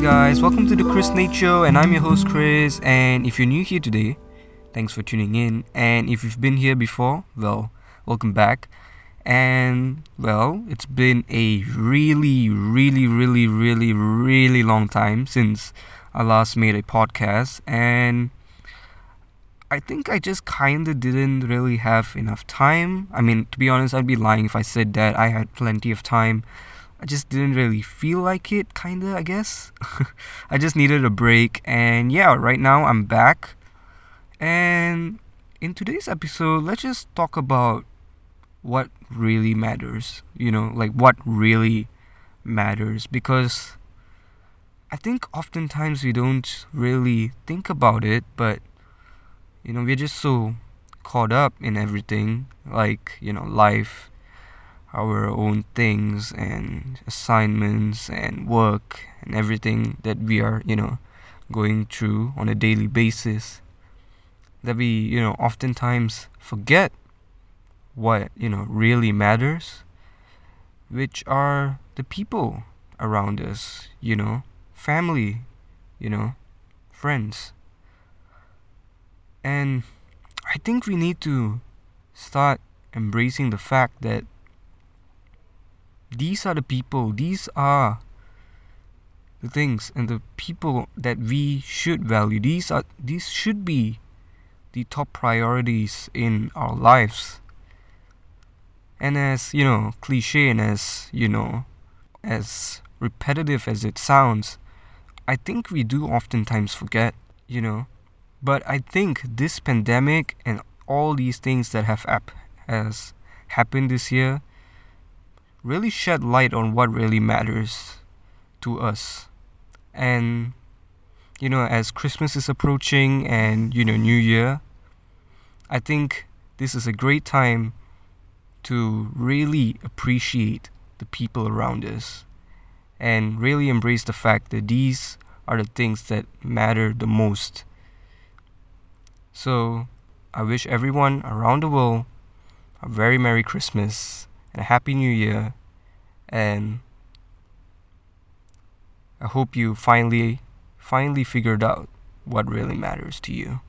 guys, welcome to the Chris Nate Show, and I'm your host Chris. And if you're new here today, thanks for tuning in. And if you've been here before, well, welcome back. And well, it's been a really, really, really, really, really long time since I last made a podcast, and I think I just kinda didn't really have enough time. I mean, to be honest, I'd be lying if I said that I had plenty of time. I just didn't really feel like it, kinda, I guess. I just needed a break, and yeah, right now I'm back. And in today's episode, let's just talk about what really matters, you know, like what really matters because I think oftentimes we don't really think about it, but you know, we're just so caught up in everything, like, you know, life, our own things and assignments and work and everything that we are, you know, going through on a daily basis. That we, you know, oftentimes forget what, you know, really matters, which are the people around us, you know, family, you know, friends. And I think we need to start embracing the fact that these are the people, these are the things and the people that we should value. These are these should be the top priorities in our lives. And as, you know, cliche and as, you know, as repetitive as it sounds, I think we do oftentimes forget, you know, but I think this pandemic and all these things that have ap- has happened this year really shed light on what really matters to us. And you know, as Christmas is approaching and you know New Year, I think this is a great time to really appreciate the people around us and really embrace the fact that these are the things that matter the most so, I wish everyone around the world a very Merry Christmas and a Happy New Year. And I hope you finally, finally figured out what really matters to you.